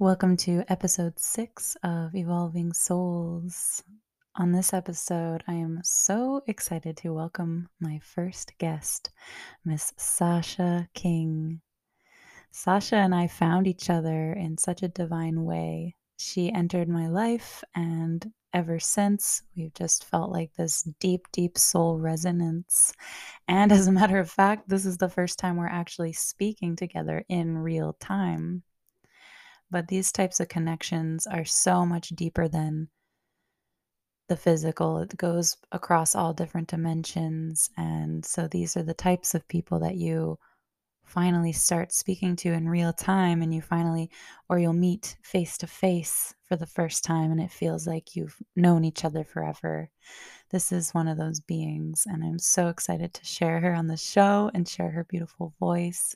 Welcome to episode six of Evolving Souls. On this episode, I am so excited to welcome my first guest, Miss Sasha King. Sasha and I found each other in such a divine way. She entered my life, and ever since, we've just felt like this deep, deep soul resonance. And as a matter of fact, this is the first time we're actually speaking together in real time. But these types of connections are so much deeper than the physical. It goes across all different dimensions. And so these are the types of people that you finally start speaking to in real time and you finally or you'll meet face to face for the first time and it feels like you've known each other forever. This is one of those beings and I'm so excited to share her on the show and share her beautiful voice.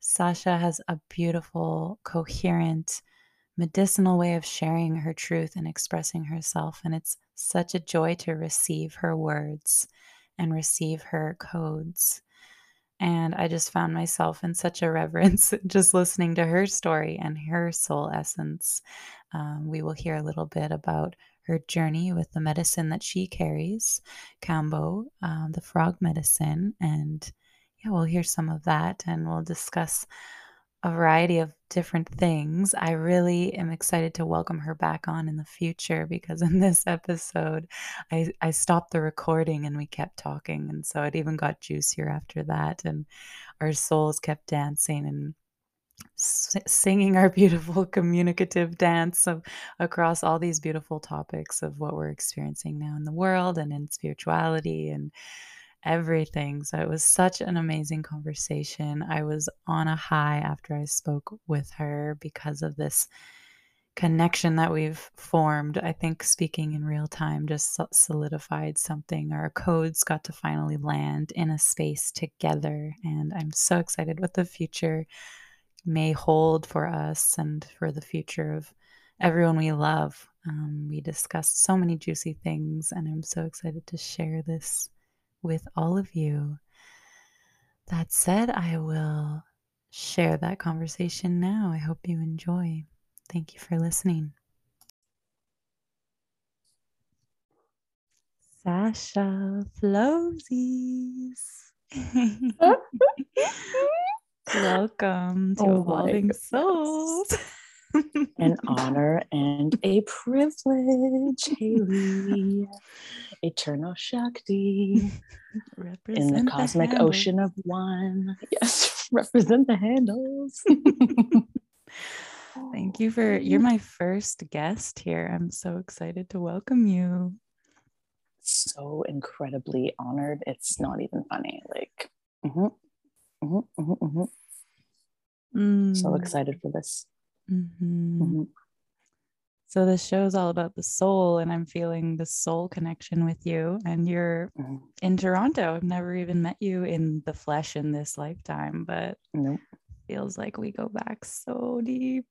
Sasha has a beautiful, coherent, medicinal way of sharing her truth and expressing herself. And it's such a joy to receive her words and receive her codes. And I just found myself in such a reverence just listening to her story and her soul essence. Um, we will hear a little bit about her journey with the medicine that she carries, Kambo, um, the frog medicine, and yeah, we'll hear some of that and we'll discuss a variety of different things. I really am excited to welcome her back on in the future because in this episode, I, I stopped the recording and we kept talking. And so it even got juicier after that. And our souls kept dancing and singing our beautiful communicative dance of, across all these beautiful topics of what we're experiencing now in the world and in spirituality and everything. So it was such an amazing conversation. I was on a high after I spoke with her because of this connection that we've formed. I think speaking in real time just solidified something. Our codes got to finally land in a space together. And I'm so excited what the future may hold for us and for the future of everyone we love. Um, we discussed so many juicy things, and I'm so excited to share this with all of you. That said, I will share that conversation now. I hope you enjoy. Thank you for listening. Sasha Flowzies. Welcome to oh Evolving Souls. An honor and a privilege, Haley eternal Shakti in the cosmic the ocean of one. Yes, represent the handles. Thank you for you're my first guest here. I'm so excited to welcome you. So incredibly honored. It's not even funny. Like, mm-hmm, mm-hmm, mm-hmm, mm. so excited for this. Mm-hmm. mm-hmm. So this show is all about the soul, and I'm feeling the soul connection with you. And you're mm-hmm. in Toronto. I've never even met you in the flesh in this lifetime, but nope. feels like we go back so deep.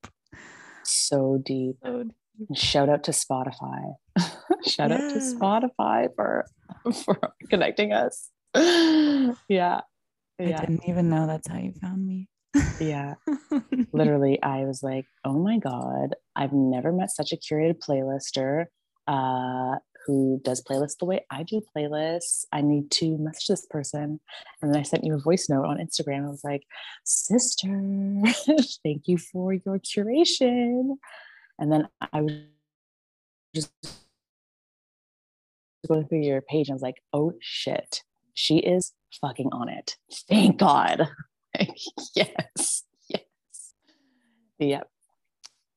So deep. So deep. Shout out to Spotify. Shout out to Spotify for for connecting us. yeah. yeah. I didn't even know that's how you found me yeah. Literally, I was like, oh my God, I've never met such a curated playlister uh, who does playlists the way I do playlists. I need to message this person. And then I sent you a voice note on Instagram. I was like, sister, thank you for your curation. And then I was just going through your page and I was like, oh shit, she is fucking on it. Thank God. yes, yes. Yep.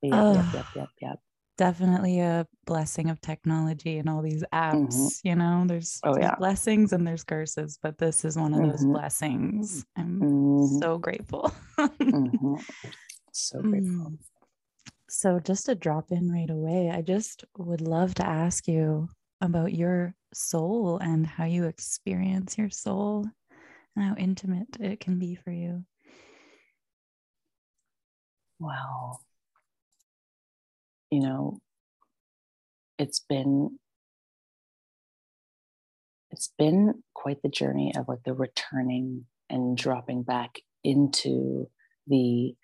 Yep, uh, yep, yep, yep, yep. Definitely a blessing of technology and all these apps. Mm-hmm. You know, there's, oh, there's yeah. blessings and there's curses, but this is one of those mm-hmm. blessings. I'm mm-hmm. so grateful. Mm-hmm. so grateful. Mm. So, just to drop in right away, I just would love to ask you about your soul and how you experience your soul and how intimate it can be for you. Wow. You know, it's been it's been quite the journey of like the returning and dropping back into the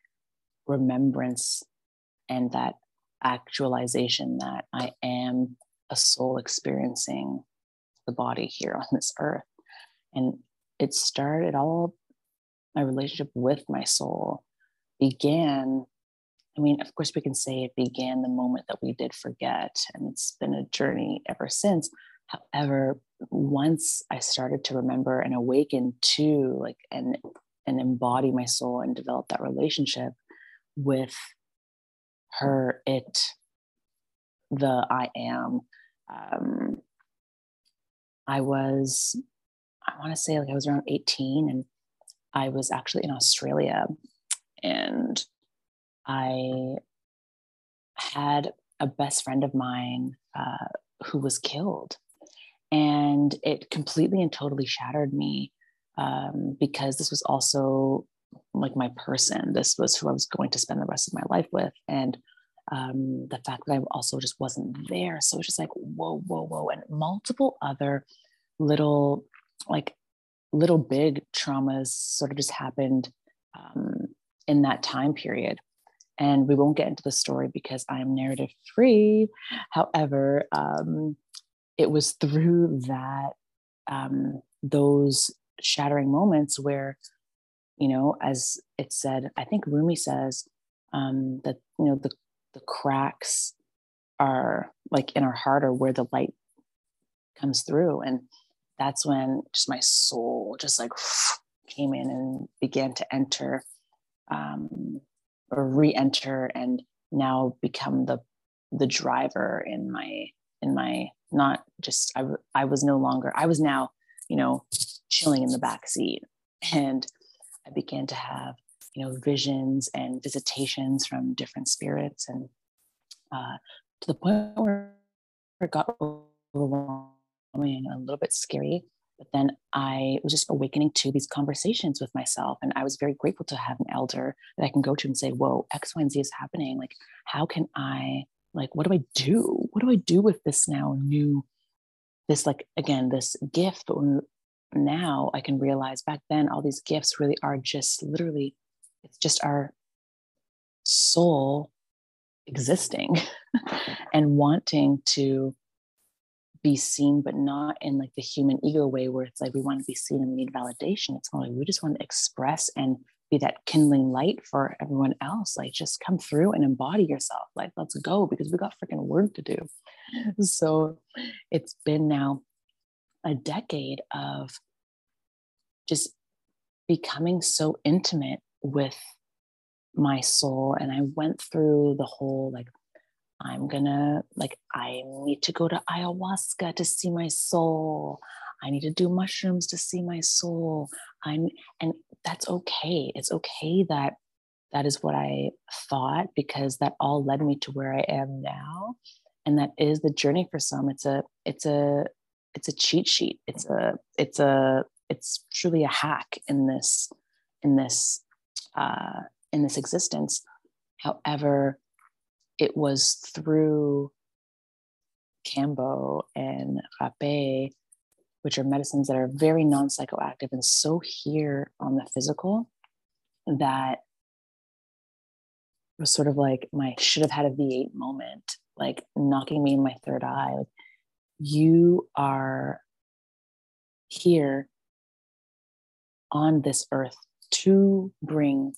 remembrance and that actualization that I am a soul experiencing the body here on this earth. And it started all my relationship with my soul began. I mean, of course, we can say it began the moment that we did forget, and it's been a journey ever since. However, once I started to remember and awaken to like and and embody my soul and develop that relationship with her, it, the I am. Um, I was, I want to say like I was around 18 and I was actually in Australia and I had a best friend of mine uh, who was killed. And it completely and totally shattered me um, because this was also like my person. This was who I was going to spend the rest of my life with. And um, the fact that I also just wasn't there. So it's just like, whoa, whoa, whoa. And multiple other little, like, little big traumas sort of just happened um, in that time period. And we won't get into the story because I'm narrative free. However, um, it was through that, um, those shattering moments where you know as it said i think rumi says um, that you know the the cracks are like in our heart or where the light comes through and that's when just my soul just like came in and began to enter um, or re-enter and now become the the driver in my in my not just I, I was no longer i was now you know chilling in the back seat. And I began to have, you know, visions and visitations from different spirits, and uh, to the point where it got a little bit scary. But then I was just awakening to these conversations with myself, and I was very grateful to have an elder that I can go to and say, "Whoa, X, Y, and Z is happening. Like, how can I? Like, what do I do? What do I do with this now new?" this like again this gift but now I can realize back then all these gifts really are just literally, it's just our soul existing and wanting to be seen, but not in like the human ego way where it's like we want to be seen and we need validation. It's more like we just want to express and be that kindling light for everyone else. Like just come through and embody yourself. Like let's go because we got freaking work to do. So it's been now a decade of just becoming so intimate with my soul. And I went through the whole like, I'm gonna, like, I need to go to ayahuasca to see my soul. I need to do mushrooms to see my soul. I'm, and that's okay. It's okay that that is what I thought because that all led me to where I am now. And that is the journey for some. It's a, it's a, it's a cheat sheet. It's a it's a it's truly a hack in this in this uh, in this existence. However, it was through Kambo and Rapé, which are medicines that are very non psychoactive and so here on the physical, that was sort of like my should have had a V8 moment, like knocking me in my third eye. Like, you are here on this earth to bring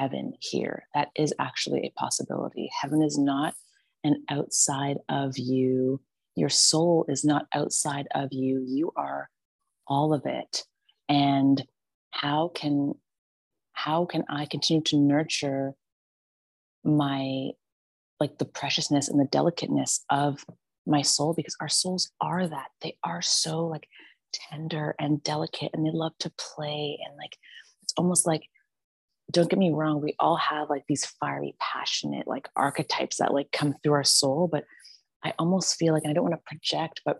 heaven here. That is actually a possibility. Heaven is not an outside of you. Your soul is not outside of you. You are all of it. And how can how can I continue to nurture my like the preciousness and the delicateness of my soul because our souls are that they are so like tender and delicate and they love to play and like it's almost like don't get me wrong we all have like these fiery passionate like archetypes that like come through our soul but i almost feel like i don't want to project but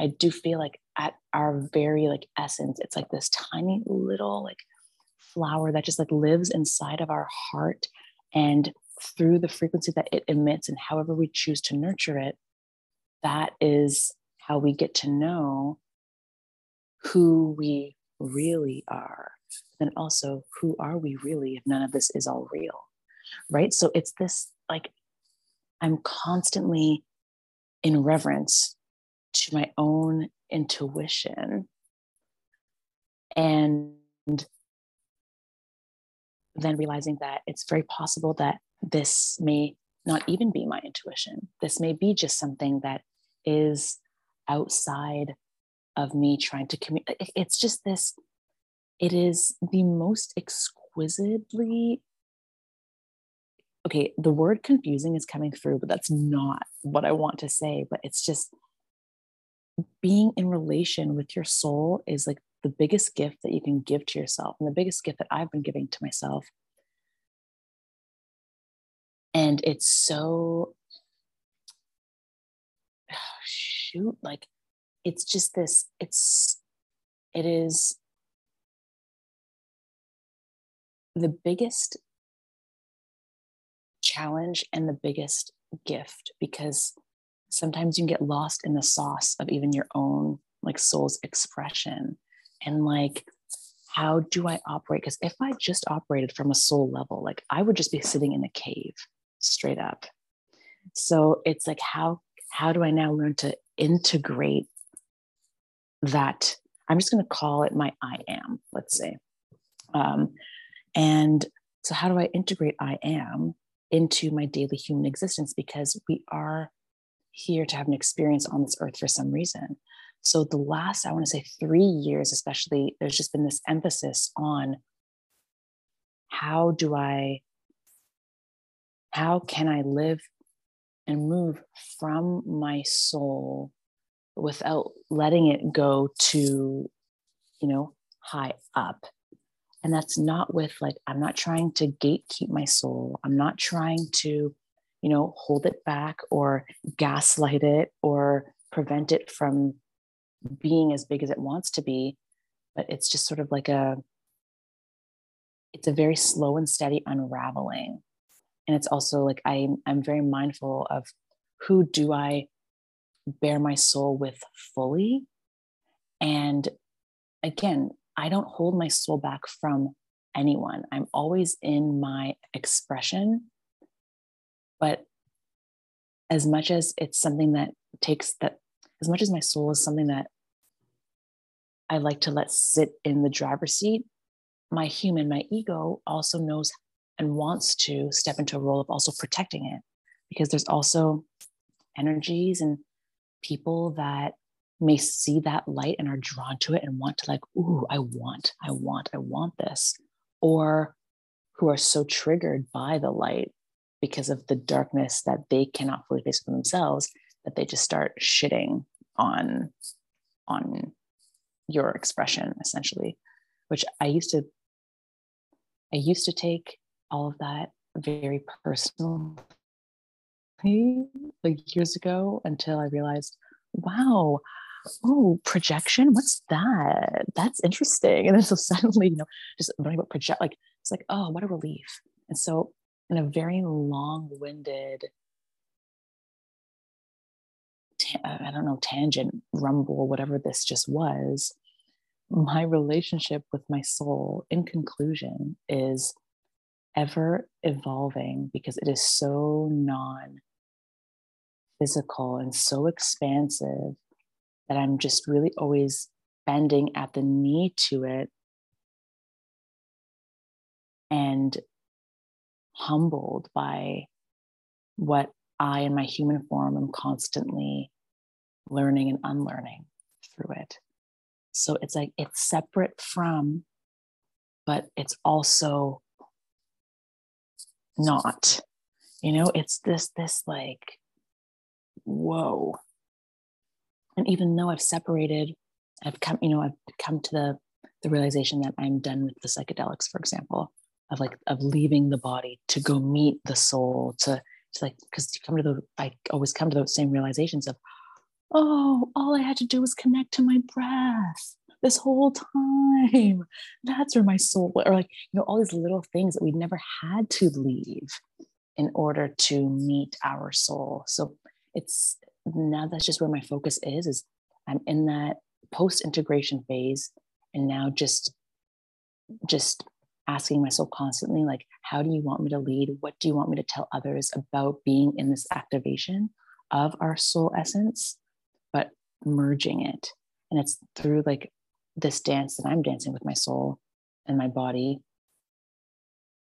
i do feel like at our very like essence it's like this tiny little like flower that just like lives inside of our heart and through the frequency that it emits and however we choose to nurture it that is how we get to know who we really are, then also who are we really if none of this is all real? Right? So it's this like I'm constantly in reverence to my own intuition. And then realizing that it's very possible that this may not even be my intuition. This may be just something that is outside of me trying to communicate. It's just this, it is the most exquisitely okay, the word confusing is coming through, but that's not what I want to say. But it's just being in relation with your soul is like the biggest gift that you can give to yourself and the biggest gift that I've been giving to myself. And it's so, shoot, like it's just this, it's, it is the biggest challenge and the biggest gift because sometimes you get lost in the sauce of even your own like soul's expression and like how do i operate? Because if i just operated from a soul level like i would just be sitting in a cave straight up. So it's like how how do i now learn to integrate that? I'm just going to call it my i am let's say. Um, and so how do i integrate i am into my daily human existence because we are here to have an experience on this earth for some reason. So, the last, I want to say three years, especially, there's just been this emphasis on how do I, how can I live and move from my soul without letting it go to, you know, high up and that's not with like, I'm not trying to gatekeep my soul. I'm not trying to, you know, hold it back or gaslight it or prevent it from being as big as it wants to be. But it's just sort of like a, it's a very slow and steady unraveling. And it's also like I'm I'm very mindful of who do I bear my soul with fully. And again, I don't hold my soul back from anyone. I'm always in my expression. But as much as it's something that takes that, as much as my soul is something that I like to let sit in the driver's seat, my human, my ego also knows and wants to step into a role of also protecting it because there's also energies and people that may see that light and are drawn to it and want to like ooh i want i want i want this or who are so triggered by the light because of the darkness that they cannot fully face for themselves that they just start shitting on on your expression essentially which i used to i used to take all of that very personally like years ago until i realized wow oh, projection, what's that? That's interesting. And then so suddenly, you know, just learning about project, like it's like, oh, what a relief. And so in a very long-winded, ta- uh, I don't know, tangent, rumble, whatever this just was, my relationship with my soul, in conclusion, is ever evolving because it is so non physical and so expansive that I'm just really always bending at the knee to it and humbled by what I, in my human form, am constantly learning and unlearning through it. So it's like it's separate from, but it's also not. You know, it's this, this like, whoa, and even though I've separated, I've come, you know, I've come to the the realization that I'm done with the psychedelics, for example, of like of leaving the body to go meet the soul, to to like because you come to the I always come to those same realizations of, oh, all I had to do was connect to my breath this whole time. That's where my soul, or like, you know, all these little things that we never had to leave in order to meet our soul. So it's now that's just where my focus is is i'm in that post integration phase and now just just asking myself constantly, like, how do you want me to lead? What do you want me to tell others about being in this activation of our soul essence, but merging it. And it's through like this dance that I'm dancing with my soul and my body.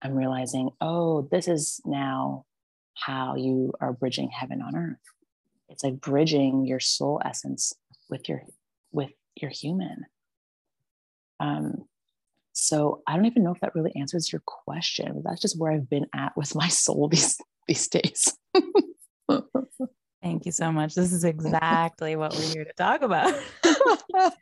I'm realizing, oh, this is now how you are bridging heaven on earth. It's like bridging your soul essence with your with your human. Um, so I don't even know if that really answers your question. But that's just where I've been at with my soul these these days. Thank you so much. This is exactly what we're here to talk about.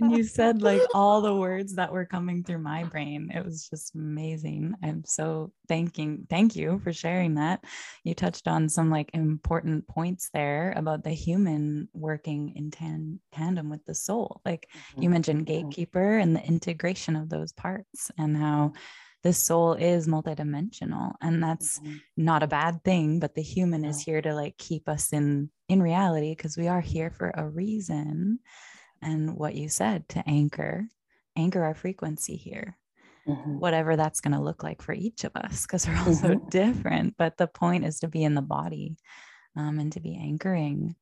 and you said like all the words that were coming through my brain. It was just amazing. I'm so thanking thank you for sharing that. You touched on some like important points there about the human working in tan- tandem with the soul. Like mm-hmm. you mentioned mm-hmm. gatekeeper and the integration of those parts and how the soul is multidimensional and that's mm-hmm. not a bad thing but the human is here to like keep us in in reality because we are here for a reason and what you said to anchor anchor our frequency here mm-hmm. whatever that's going to look like for each of us because we're all so mm-hmm. different but the point is to be in the body um, and to be anchoring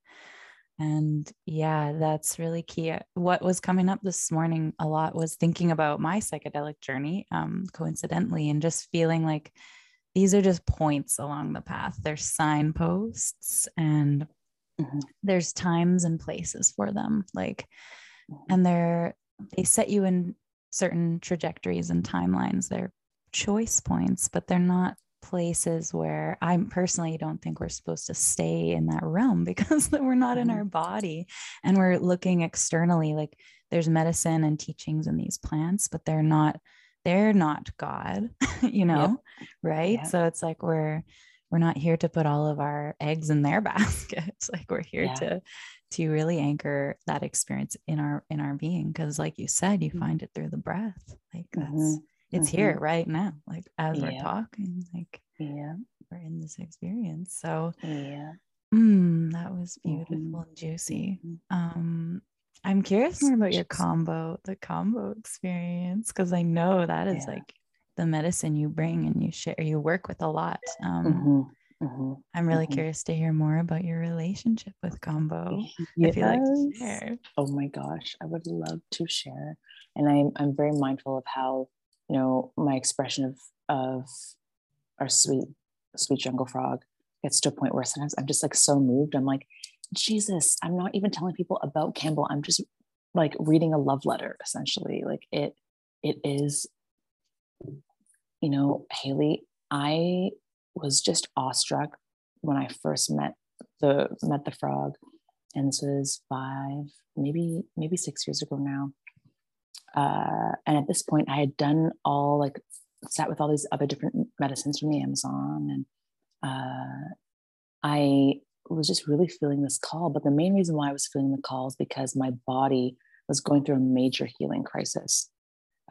and yeah, that's really key. Uh, what was coming up this morning a lot was thinking about my psychedelic journey, um, coincidentally, and just feeling like these are just points along the path. There's signposts and mm-hmm. there's times and places for them. Like, mm-hmm. and they're, they set you in certain trajectories and timelines. They're choice points, but they're not places where I personally don't think we're supposed to stay in that realm because we're not in mm-hmm. our body and we're looking externally like there's medicine and teachings in these plants but they're not they're not god you know yep. right yep. so it's like we're we're not here to put all of our eggs in their baskets like we're here yeah. to to really anchor that experience in our in our being because like you said you mm-hmm. find it through the breath like that's mm-hmm it's mm-hmm. here right now like as yeah. we're talking like yeah we're in this experience so yeah mm, that was beautiful mm-hmm. and juicy mm-hmm. um i'm curious more about your kambo the kambo experience because i know that is yeah. like the medicine you bring and you share you work with a lot um mm-hmm. Mm-hmm. I'm really mm-hmm. curious to hear more about your relationship with Kambo. Yes. If you like to share. Oh my gosh, I would love to share. And I'm I'm very mindful of how you know, my expression of of our sweet, sweet jungle frog gets to a point where sometimes I'm just like so moved. I'm like, Jesus, I'm not even telling people about Kambo. I'm just like reading a love letter, essentially. Like it, it is, you know, Haley, I was just awestruck when I first met the met the frog. And this was five, maybe, maybe six years ago now uh, and at this point, I had done all like sat with all these other different medicines from the Amazon, and uh, I was just really feeling this call. But the main reason why I was feeling the call is because my body was going through a major healing crisis,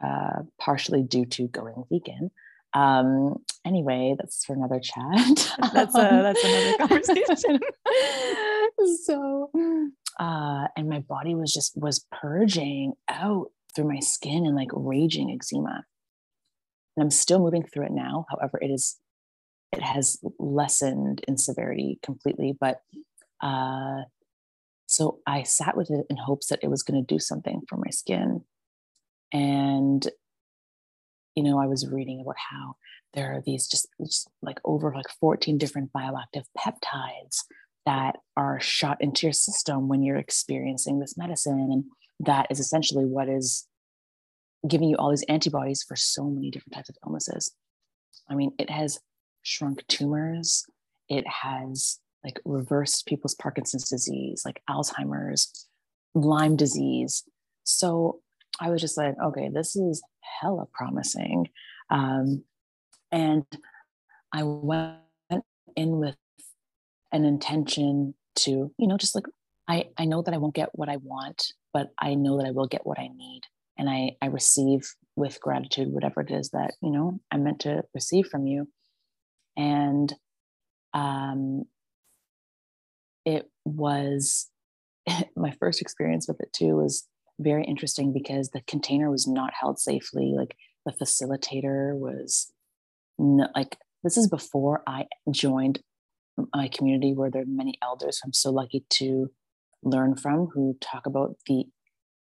uh, partially due to going vegan. Um, anyway, that's for another chat. that's a, that's another conversation. so, uh, and my body was just was purging out through my skin and like raging eczema. And I'm still moving through it now. However, it is it has lessened in severity completely. But uh, so I sat with it in hopes that it was going to do something for my skin. And you know, I was reading about how there are these just, just like over like 14 different bioactive peptides that are shot into your system when you're experiencing this medicine. And that is essentially what is giving you all these antibodies for so many different types of illnesses. I mean, it has shrunk tumors, it has like reversed people's Parkinson's disease, like Alzheimer's, Lyme disease. So I was just like, okay, this is hella promising. Um, and I went in with an intention to, you know, just like I, I know that I won't get what I want but I know that I will get what I need. And I, I receive with gratitude whatever it is that, you know, I'm meant to receive from you. And um, it was my first experience with it too was very interesting because the container was not held safely. Like the facilitator was like this is before I joined my community where there are many elders I'm so lucky to learn from who talk about the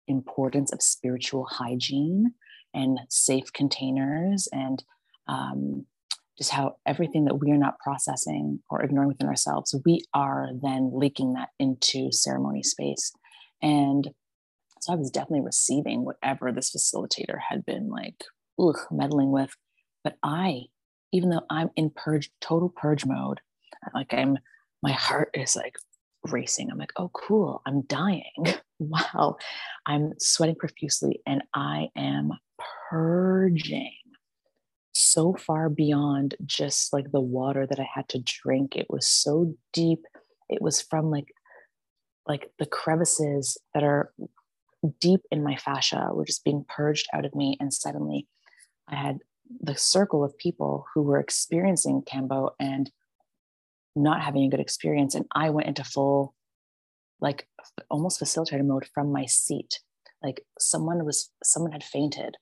importance of spiritual hygiene and safe containers and um, just how everything that we are not processing or ignoring within ourselves, we are then leaking that into ceremony space. And so I was definitely receiving whatever this facilitator had been like ugh, meddling with. But I, even though I'm in purge, total purge mode, like I'm, my heart is like racing. I'm like, oh, cool, I'm dying. wow. I'm sweating profusely and I am purging so far beyond just like the water that I had to drink. It was so deep. It was from like like the crevices that are deep in my fascia were just being purged out of me and suddenly I had the circle of people who were experiencing Kambo and not having a good experience and I went into full like almost facilitator mode from my seat like someone was someone had fainted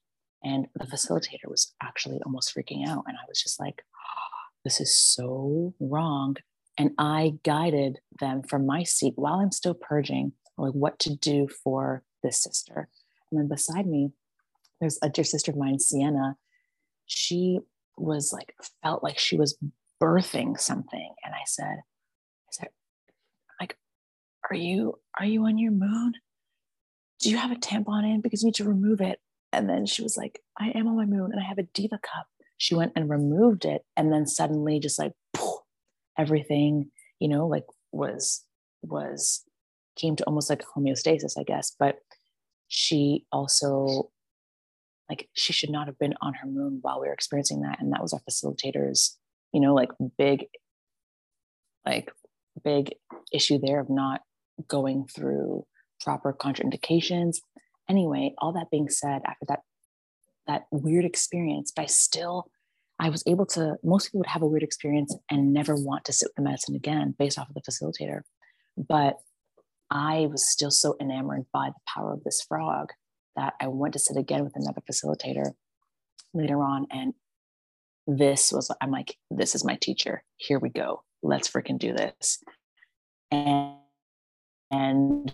and the facilitator was actually almost freaking out. And I was just like, oh, this is so wrong. And I guided them from my seat while I'm still purging, like what to do for this sister. And then beside me, there's a dear sister of mine, Sienna. She was like, felt like she was birthing something. And I said, I said, like, are you, are you on your moon? Do you have a tampon in? Because you need to remove it. And then she was like, I am on my moon and I have a diva cup. She went and removed it. And then suddenly just like poof, everything, you know, like was, was, came to almost like homeostasis, I guess. But she also, like, she should not have been on her moon while we were experiencing that. And that was our facilitators, you know, like big, like, big issue there of not going through proper contraindications anyway, all that being said, after that that weird experience, but I still I was able to. Most people would have a weird experience and never want to sit with the medicine again, based off of the facilitator. But I was still so enamored by the power of this frog that I went to sit again with another facilitator later on, and this was I'm like, this is my teacher. Here we go. Let's freaking do this. And and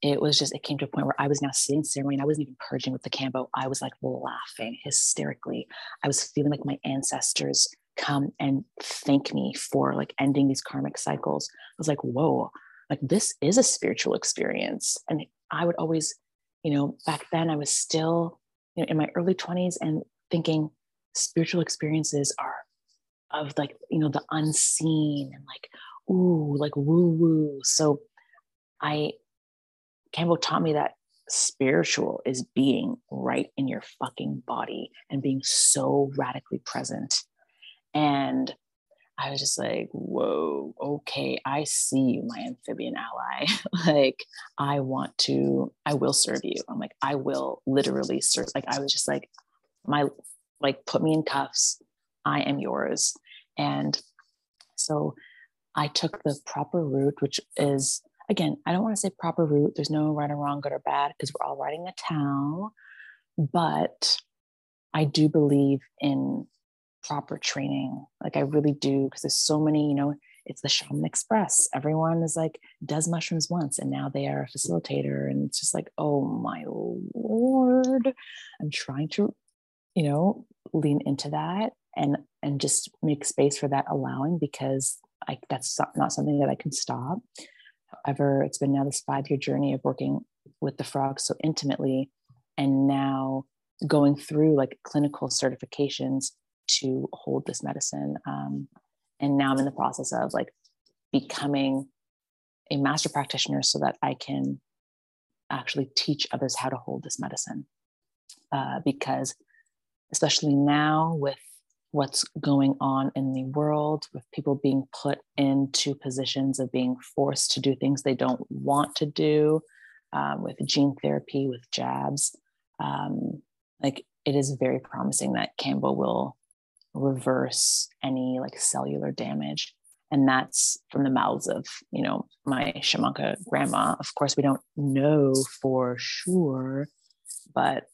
it was just it came to a point where I was now sitting ceremony and I wasn't even purging with the Kambo. I was like laughing hysterically. I was feeling like my ancestors come and thank me for like ending these karmic cycles. I was like, whoa, like this is a spiritual experience. And I would always, you know, back then I was still, you know, in my early 20s and thinking spiritual experiences are of like, you know, the unseen and like, ooh, like woo woo. So I Kambo taught me that spiritual is being right in your fucking body and being so radically present. And I was just like, whoa, okay, I see you, my amphibian ally. like, I want to, I will serve you. I'm like, I will literally serve. Like, I was just like, my, like, put me in cuffs. I am yours. And so I took the proper route, which is again, I don't want to say proper route. There's no right or wrong, good or bad, because we're all riding a town. But I do believe in proper training. Like I really do, because there's so many, you know, it's the shaman express. Everyone is like, does mushrooms once, and now they are a facilitator. And it's just like, oh my lord. I'm trying to, you know, lean into that and and just make space for that allowing because I that's not something that I can stop. However, it's been now this five year journey of working with the frog so intimately and now going through like clinical certifications to hold this medicine. Um, and now I'm in the process of like becoming a master practitioner so that I can actually teach others how to hold this medicine. Uh, because, especially now with what's going on in the world with people being put into positions of being forced to do things they don't want to do um, with gene therapy with jabs um, like it is very promising that Kambo will reverse any like cellular damage. And that's from the mouths of you know my shamanka grandma. Of course we don't know for sure but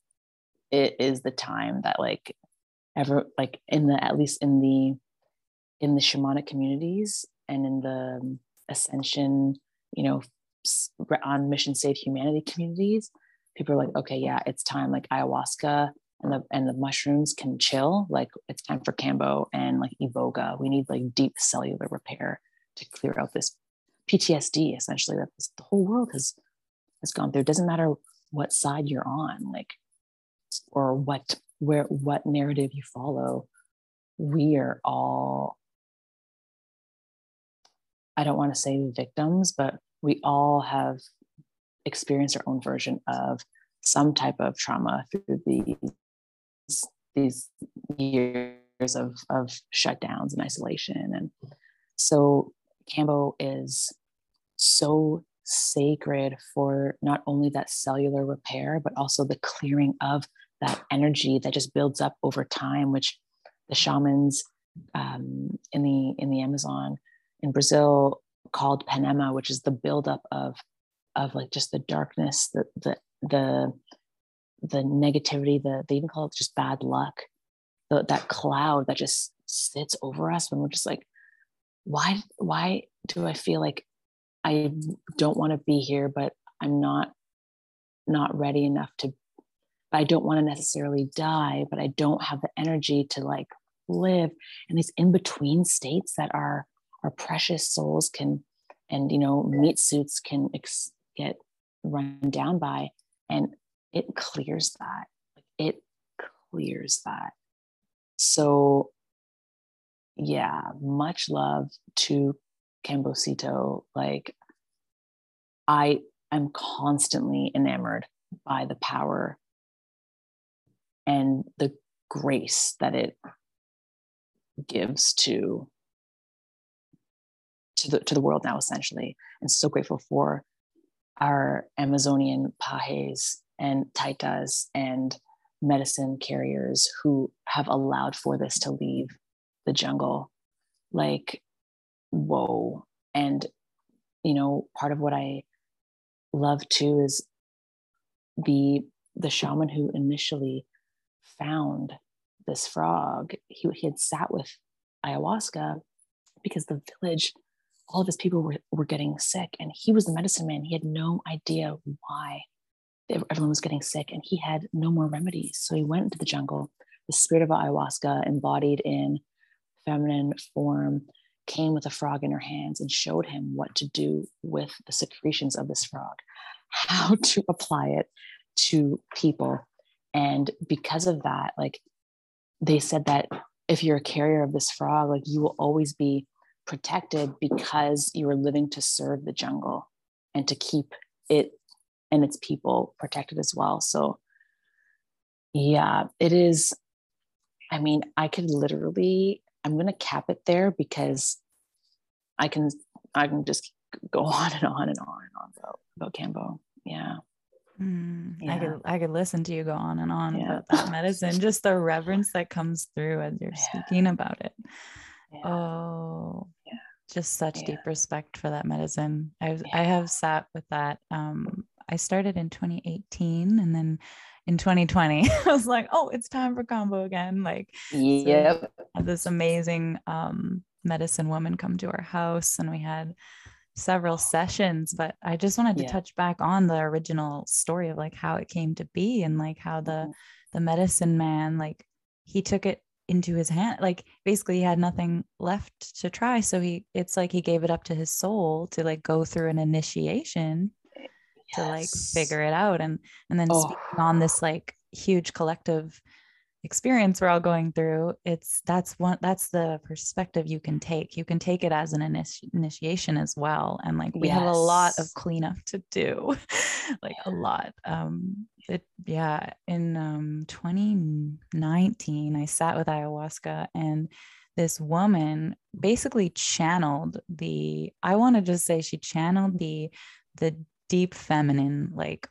it is the time that like ever like in the at least in the in the shamanic communities and in the um, ascension you know on mission save humanity communities people are like okay yeah it's time like ayahuasca and the and the mushrooms can chill like it's time for kambo and like iboga we need like deep cellular repair to clear out this ptsd essentially that this, the whole world has has gone through. It doesn't matter what side you're on like or what where what narrative you follow we are all i don't want to say victims but we all have experienced our own version of some type of trauma through these these years of of shutdowns and isolation. And so kambo is so sacred for not only that cellular repair but also the clearing of that energy that just builds up over time, which the shamans um, in the in the Amazon in Brazil called panema, which is the buildup of of like just the darkness, the the the the negativity, the they even call it just bad luck, the, that cloud that just sits over us when we're just like, why why do I feel like I don't want to be here, but I'm not not ready enough to I don't want to necessarily die, but I don't have the energy to like live. And these in between states that our our precious souls can, and you know, meat suits can ex- get run down by, and it clears that. It clears that. So, yeah, much love to Kambosito. Like, I am constantly enamored by the power and the grace that it gives to to the to the world now essentially. And so grateful for our amazonian pajes and taitas and medicine carriers who have allowed for this to leave the jungle. Like whoa. And you know part of what i love too is the the shaman who initially found this frog, he, he had sat with ayahuasca because the village, all of his people were, were getting sick, and he was the medicine man. He had no idea why everyone was getting sick, and he had no more remedies. So he went into the jungle. The spirit of ayahuasca, embodied in feminine form, came with a frog in her hands and showed him what to do with the secretions of this frog, how to apply it to people and because of that like they said that if you're a carrier of this frog like you will always be protected because you are living to serve the jungle and to keep it and its people protected as well. So yeah it is i mean i could literally i'm going to cap it there because i can i can just go on and on and on and on about, about kambo yeah Mm, yeah. I could I could listen to you go on and on yeah. about that medicine, just the reverence that comes through as you're yeah. speaking about it. Oh, just such deep respect for that medicine. I I have sat with that. Um, I started in 2018, and then in 2020, I was like, oh, it's time for Kambo again. Like, yep, so this amazing um medicine woman come to our house, and we had several sessions but i just wanted to yeah. touch back on the original story of like how it came to be and like how the mm-hmm. the medicine man like he took it into his hand like basically he had nothing left to try so he it's like he gave it up to his soul to like go through an initiation yes. to like figure it out and and then oh. speaking on this like huge collective experience we're all going through it's that's one that's the perspective you can take you can take it as an initi- initiation as well and like we yes. have a lot of cleanup to do like a lot um it yeah in um 2019 i sat with ayahuasca and this woman basically channeled the i want to just say she channeled the the deep feminine like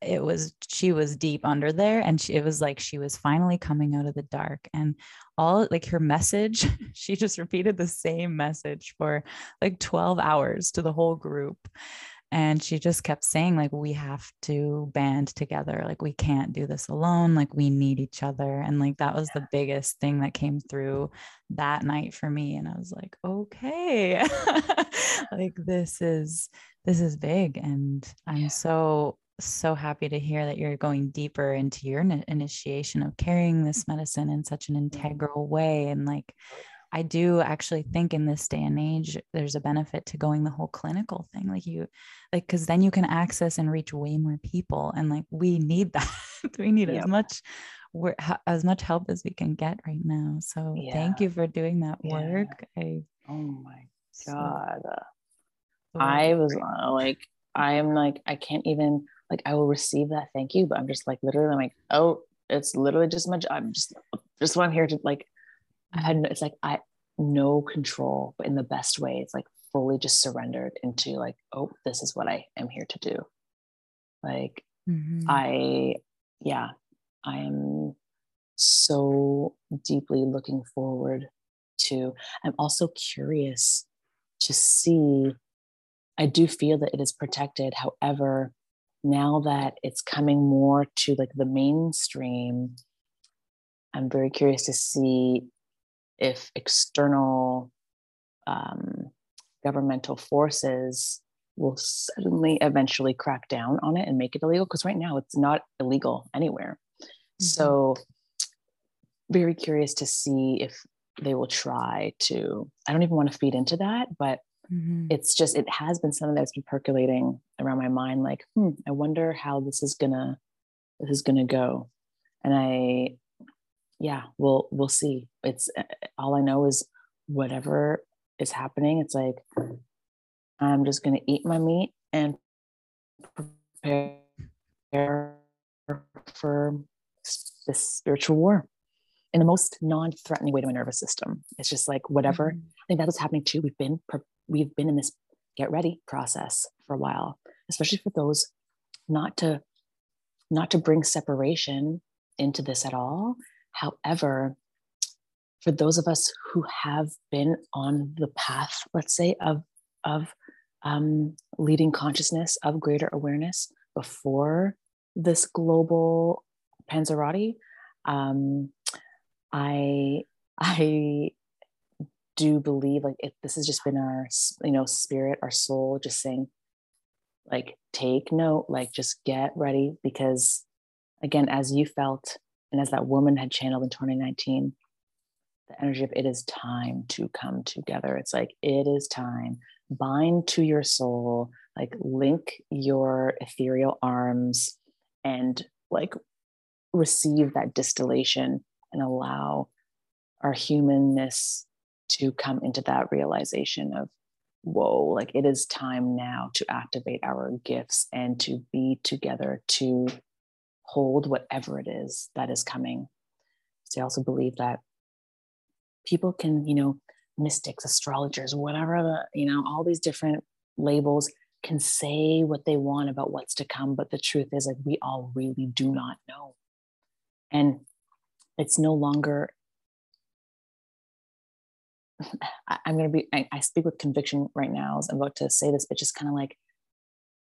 it was she was deep under there and she, it was like she was finally coming out of the dark and all like her message she just repeated the same message for like 12 hours to the whole group and she just kept saying like we have to band together like we can't do this alone like we need each other and like that was yeah. the biggest thing that came through that night for me and i was like okay like this is this is big and i'm yeah. so so happy to hear that you're going deeper into your initiation of carrying this medicine in such an mm-hmm. integral way and like I do actually think in this day and age, there's a benefit to going the whole clinical thing. Like you, like, cause then you can access and reach way more people. And like, we need that. we need as much, as much help as we can get right now. So yeah. thank you for doing that work. Yeah. I, oh my God. So, I was uh, like, I am like, I can't even, like, I will receive that thank you, but I'm just like, literally, I'm like, oh, it's literally just my job. I'm just, just what I'm here to like I had it's like I no control, but in the best way. It's like fully just surrendered into like, oh, this is what I am here to do. Like mm-hmm. I, yeah, I am so deeply looking forward to. I'm also curious to see. I do feel that it is protected. However, now that it's coming more to like the mainstream, I'm very curious to see if external um, governmental forces will suddenly eventually crack down on it and make it illegal because right now it's not illegal anywhere mm-hmm. so very curious to see if they will try to i don't even want to feed into that but mm-hmm. it's just it has been something that's been percolating around my mind like hmm i wonder how this is gonna this is gonna go and i yeah, we'll we'll see. It's eh, eh, all I know is whatever is happening. It's like I'm just gonna eat my meat and prepare for this spiritual war in the most non-threatening way to my nervous system. It's just like whatever. Mm-hmm. I think that's what's happening too. We've been we've been in this get ready process for a while, especially for those not to not to bring separation into this at all. However, for those of us who have been on the path, let's say, of, of um, leading consciousness, of greater awareness before this global Panzerati, um, I, I do believe like if this has just been our, you know, spirit, our soul just saying, like, take note, like, just get ready because again, as you felt and as that woman had channeled in 2019, the energy of it is time to come together. It's like, it is time. Bind to your soul, like link your ethereal arms and like receive that distillation and allow our humanness to come into that realization of whoa like it is time now to activate our gifts and to be together to hold whatever it is that is coming. So I also believe that people can, you know, mystics, astrologers, whatever the, you know, all these different labels can say what they want about what's to come. But the truth is, like, we all really do not know. And it's no longer, I'm going to be, I, I speak with conviction right now as I'm about to say this, but just kind of like,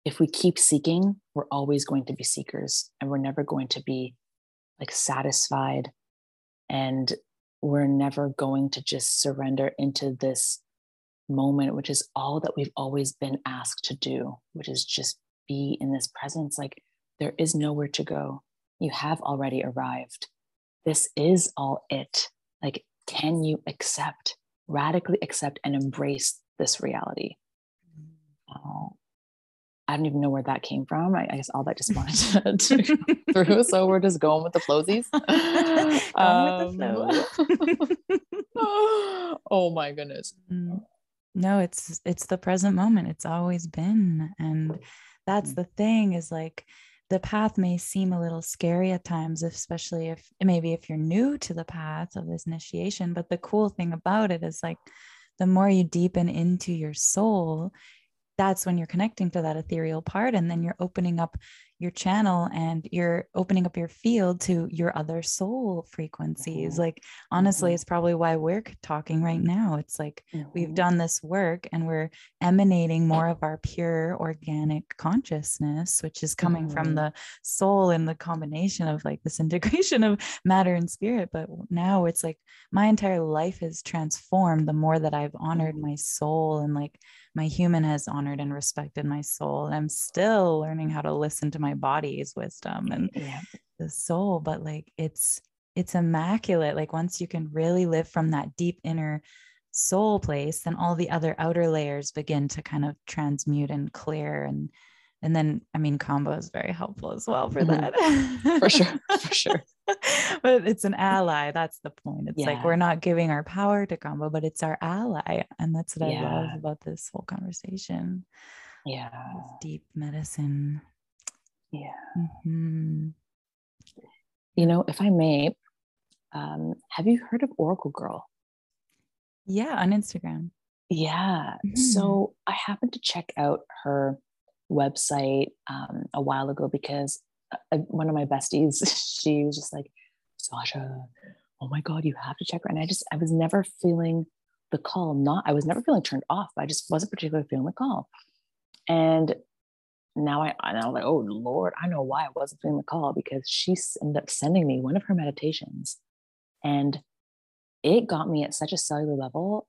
if we keep seeking, we're always going to be seekers and we're never going to be like satisfied. And we're never going to just surrender into this moment, which is all that we've always been asked to do, which is just be in this presence. Like there is nowhere to go. You have already arrived. This is all it. Like, can you accept, radically accept, and embrace this reality? Uh, I don't even know where that came from. I, I guess all that just wanted to, to through. So we're just going with the flowzies. um, the flow. oh my goodness. Mm. No, it's it's the present moment. It's always been. And that's mm. the thing is like the path may seem a little scary at times, especially if maybe if you're new to the path of this initiation. But the cool thing about it is like the more you deepen into your soul, that's when you're connecting to that ethereal part and then you're opening up your channel and you're opening up your field to your other soul frequencies. Mm-hmm. Like, honestly, Mhm. it's probably why we're talking right now. It's like we've Mhm. done this work and we're emanating more of our pure organic consciousness, which is coming from Mhm. the soul and the combination of like this integration of matter and spirit. But now it's like my entire life is transformed the more that I've honored Mhm. my soul and like my human has honored and respected my soul. And I'm still learning how to listen to my body's wisdom and yeah. the soul, but like it's it's immaculate. Like once you can really live from that deep inner soul place, then all the other outer layers begin to kind of transmute and clear and and then I mean Kambo is very helpful as well for Mhm. that. For sure. For sure. but it's an ally. That's the point. It's like we're not giving our power to Kambo, but it's our ally. And that's what I love about this whole conversation. Yeah. This deep medicine. Yeah. Mhm. You know, if I may, um, have you heard of Oracle Girl? Yeah, on Instagram. Yeah. Mhm. So I happened to check out her website um, a while ago because uh, one of my besties, she was just like, Sasha, oh my God, you have to check her. And I just, I was never feeling the call. Not, I was never feeling turned off. I just wasn't particularly feeling the call. And now I, I was like, oh Lord, I know why I wasn't feeling the call because she ended up sending me one of her meditations. And it got me at such a cellular level.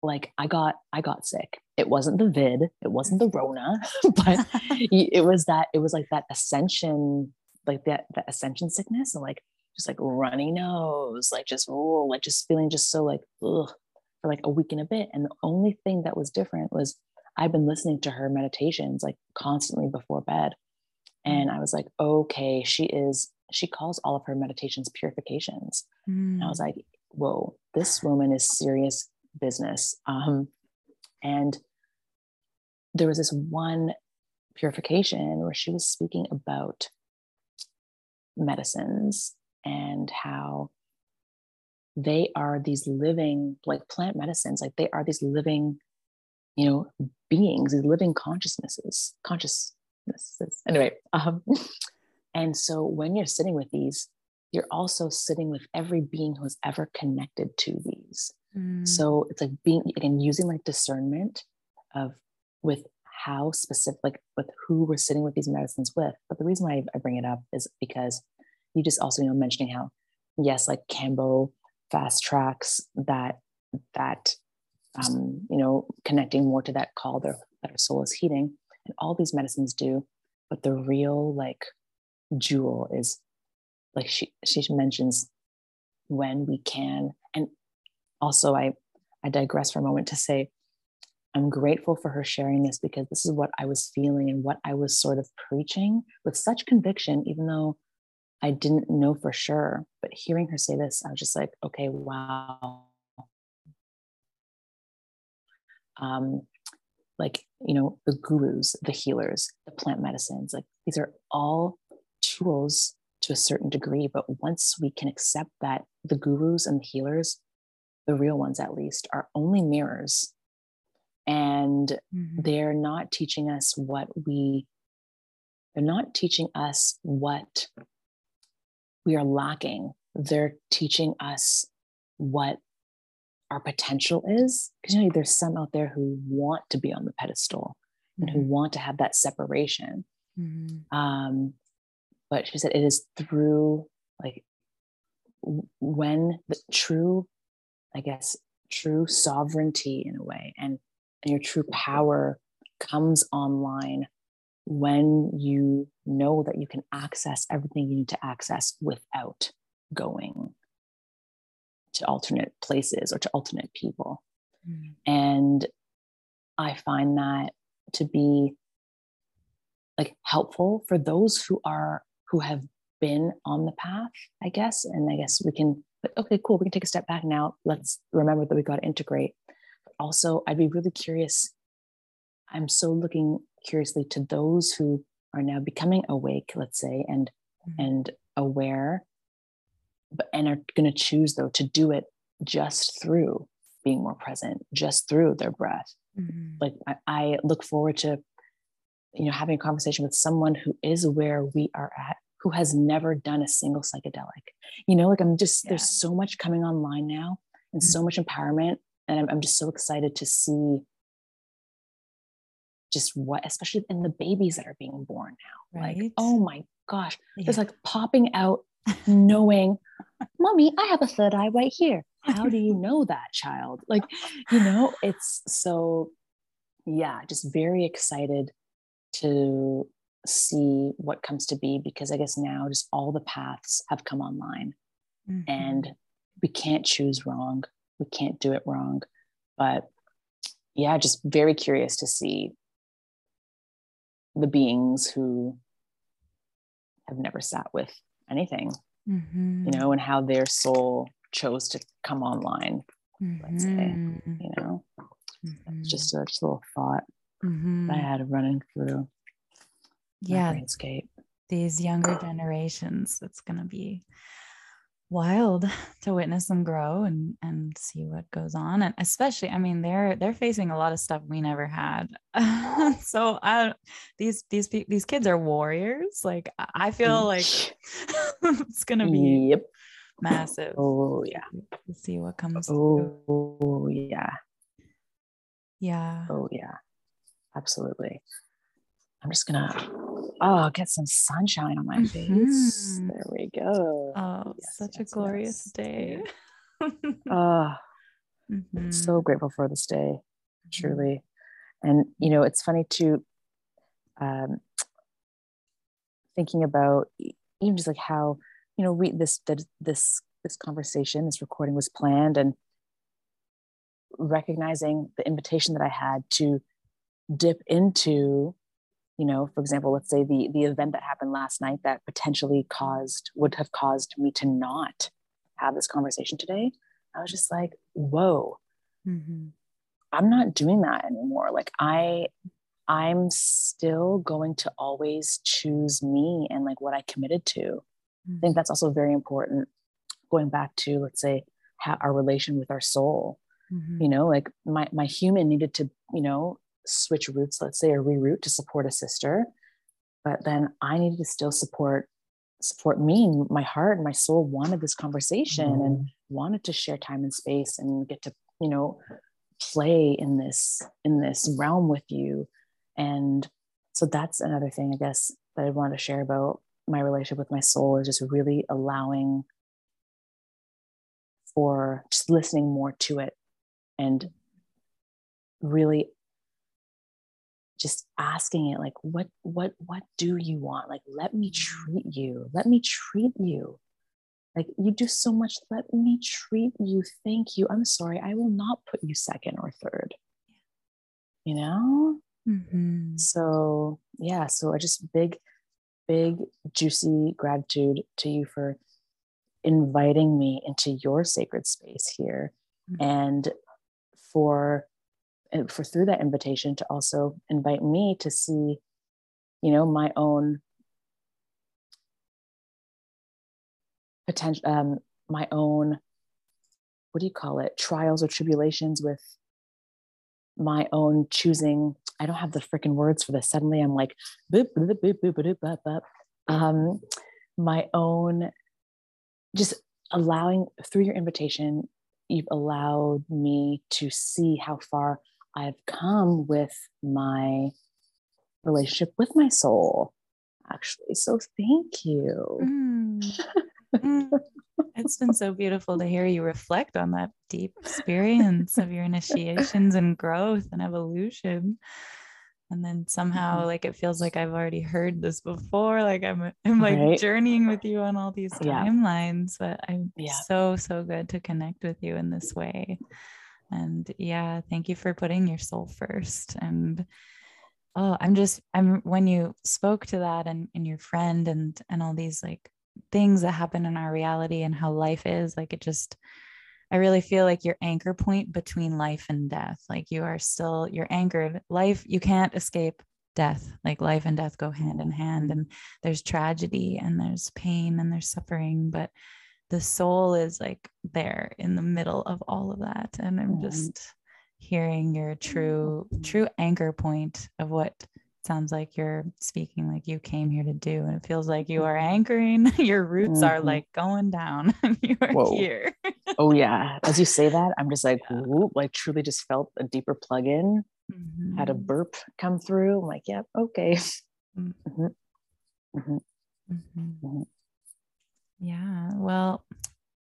Like i got i got sick. It wasn't the vid it wasn't the mm. rona but it was that it was like that ascension like that that ascension sickness and like just like runny nose like just oh like just feeling just so like ugh, for like a week and a bit. And the only thing that was different was i've been listening to her meditations like constantly before bed and i was like okay she is she calls all of her meditations purifications and I was Mm. like, whoa, this woman is serious business. Um, and there was this one purification where she was speaking about medicines and how they are these living, like plant medicines, like they are these living, you know, beings, these living consciousnesses, consciousnesses. Anyway, um, and so when you're sitting with these, you're also sitting with every being who has ever connected to these. Mm. So it's like being again using like discernment of with how specific, like with who we're sitting with these medicines with. But the reason why I bring it up is because you just also you know mentioning how yes, like Kambo fast tracks that that um, you know connecting more to that call their that our soul is heating, and all these medicines do. But the real like jewel is like she she mentions when we can. And also i i digress for a moment to say i'm grateful for her sharing this because this is what i was feeling and what i was sort of preaching with such conviction even though i didn't know for sure. But hearing her say this i was just like okay wow um like you know the gurus the healers the plant medicines like these are all tools to a certain degree but once we can accept that the gurus and the healers the real ones at least are only mirrors and Mhm. they're not teaching us what we they're not teaching us what we are lacking they're teaching us what our potential is because you know there's some out there who want to be on the pedestal and who Mhm. want to have that separation Mhm. um, but she said it is through like when the true i guess true sovereignty in a way and, and your true power comes online when you know that you can access everything you need to access without going to alternate places or to alternate people Mhm. and i find that to be like helpful for those who are who have been on the path i guess and i guess we can okay cool we can take a step back now let's remember that we got to integrate but also i'd be really curious i'm so looking curiously to those who are now becoming awake let's say and Mhm. and aware and are going to choose though to do it just through being more present just through their breath Mhm. like I, I look forward to you know, having a conversation with someone who is where we are at, who has never done a single psychedelic. You know, like I'm just, yeah. there's so much coming online now and mm-hmm. so much empowerment. And I'm, I'm just so excited to see just what, especially in the babies that are being born now. Right. Like, oh my gosh, yeah. it's like popping out, knowing, mommy, I have a third eye right here. How do you know that child? Like, you know, it's so, yeah, just very excited to see what comes to be because I guess now just all the paths have come online mm-hmm. and we can't choose wrong. We can't do it wrong. But yeah, just very curious to see the beings who have never sat with anything, mm-hmm. you know, and how their soul chose to come online. Mm-hmm. Let's say, mm-hmm. you know, mm-hmm. just, a, just a little thought mm-hmm. I had running through. Yeah, landscape. These younger generations, it's going to be wild to witness them grow and and see what goes on and especially i mean they're they're facing a lot of stuff we never had. So i these these these kids are warriors like i feel like it's gonna be yep. massive oh yeah. to see what comes oh through. yeah. Yeah. Oh yeah. Absolutely. I'm just gonna oh, get some sunshine on my face. Mm-hmm. There we go. Oh, yes, such yes, a glorious yes. day. oh, mm-hmm. so grateful for this day, mm-hmm. truly. And, you know, it's funny to um, thinking about even just like how, you know, we, this, this, this conversation, this recording was planned and recognizing the invitation that I had to dip into you know for example let's say the the event that happened last night that potentially caused would have caused me to not have this conversation today i was just like whoa mm-hmm. i'm not doing that anymore like i i'm still going to always choose me and like what i committed to mm-hmm. i think that's also very important going back to let's say ha- our relation with our soul mm-hmm. you know like my my human needed to you know switch routes, let's say, or reroute to support a sister. But then I needed to still support support me. My heart and my soul wanted this conversation mm-hmm. and wanted to share time and space and get to, you know, play in this in this realm with you. And so that's another thing, I guess, that I wanted to share about my relationship with my soul is just really allowing for just listening more to it and really just asking it like what what what do you want? Like let me mm-hmm. treat you. Let me treat you. Like you do so much. Let me treat you. Thank you. I'm sorry. I will not put you second or third. You know? Mm-hmm. so yeah so i just big big juicy gratitude to you for inviting me into your sacred space here mm-hmm. and for for through that invitation to also invite me to see you know my own potential um, my own what do you call it trials or tribulations with my own choosing i don't have the freaking words for this suddenly i'm like boop, boop, boop, boop, boop, boop, boop. Um, my own just allowing through your invitation you've allowed me to see how far I've come with my relationship with my soul, actually. So thank you. Mm. mm. It's been so beautiful to hear you reflect on that deep experience of your initiations and growth and evolution. And then somehow, mm-hmm. like it feels like I've already heard this before. Like I'm, I'm like right? journeying with you on all these timelines. Yeah. But I'm yeah. so so good to connect with you in this way. And yeah, thank you for putting your soul first. And oh, I'm just I'm when you spoke to that and, and your friend and and all these like things that happen in our reality and how life is, like it just I really feel like your anchor point between life and death. Like you are still you're anchored. Life, you can't escape death. Like life and death go hand in hand. And there's tragedy and there's pain and there's suffering, but the soul is like there in the middle of all of that and i'm mm-hmm. just hearing your true true anchor point of what sounds like you're speaking like you came here to do. And it feels like you are anchoring. Your roots are Mhm. like going down. and you are Whoa. here. oh yeah. As you say that, I'm just like, Yeah. whoop, like truly just felt a deeper plug in, had a Mhm. burp come through. I'm like, yep, okay. Mm. Yeah. Well,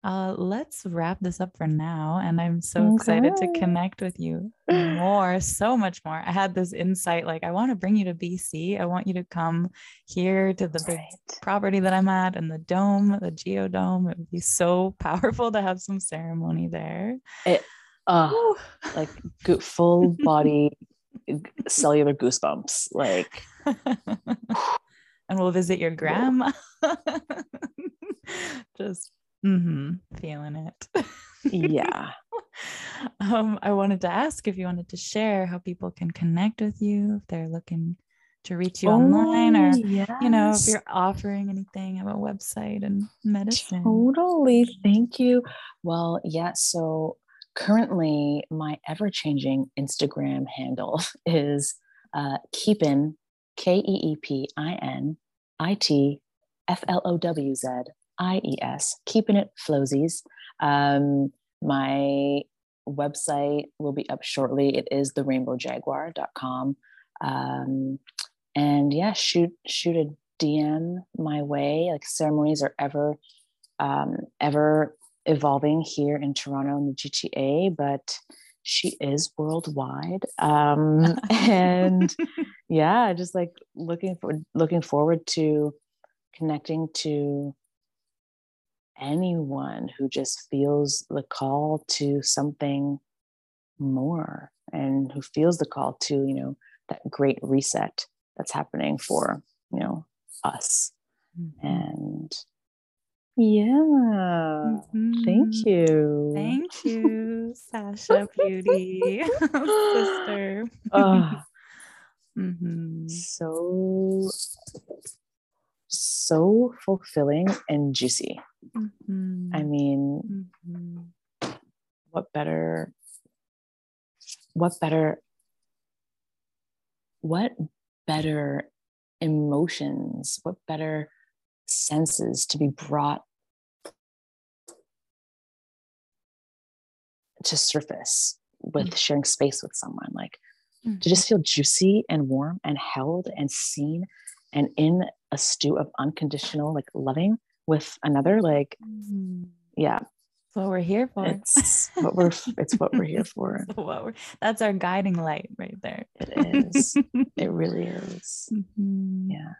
uh, let's wrap this up for now. And I'm so excited to connect with you more, so much more. I had this insight like, I want to bring you to BC. I want you to come here to the big Right. property that I'm at and the dome, the geodome. It would be so powerful to have some ceremony there. Uh, like full body cellular goosebumps. Like, and we'll visit your grandma. Just mhm, feeling it. yeah. um, I wanted to ask if you wanted to share how people can connect with you if they're looking to reach you online or you know if you're offering anything of a website and medicine. Totally. Thank you. Well, yeah. So currently, my ever changing Instagram handle is uh, Keepin, K E E P I N I T F L O W Z I E S, Keeping It Flowzies. Um, my website will be up shortly. It is therainbowjaguar.com. Um, and yeah, shoot, shoot a DM my way. Like ceremonies are ever um, ever evolving here in Toronto and the GTA, but she is worldwide. Um, and yeah, just like looking for looking forward to connecting to anyone who just feels the call to something more and who feels the call to you know that great reset that's happening for you know us Mhm. and yeah thank Mhm. you Thank you, Sasha Beauty, sister. Ah, Mhm. so so fulfilling and juicy Mhm. i mean Mhm. what better what better what better emotions what better senses to be brought to surface with Mm. sharing space with someone like Mhm. to just feel juicy and warm and held and seen and in a stew of unconditional like loving with another like Mhm. yeah That's what we're here for. it's what we're it's what we're here for That's what we're- that's our guiding light right there. it is it really is Mhm. yeah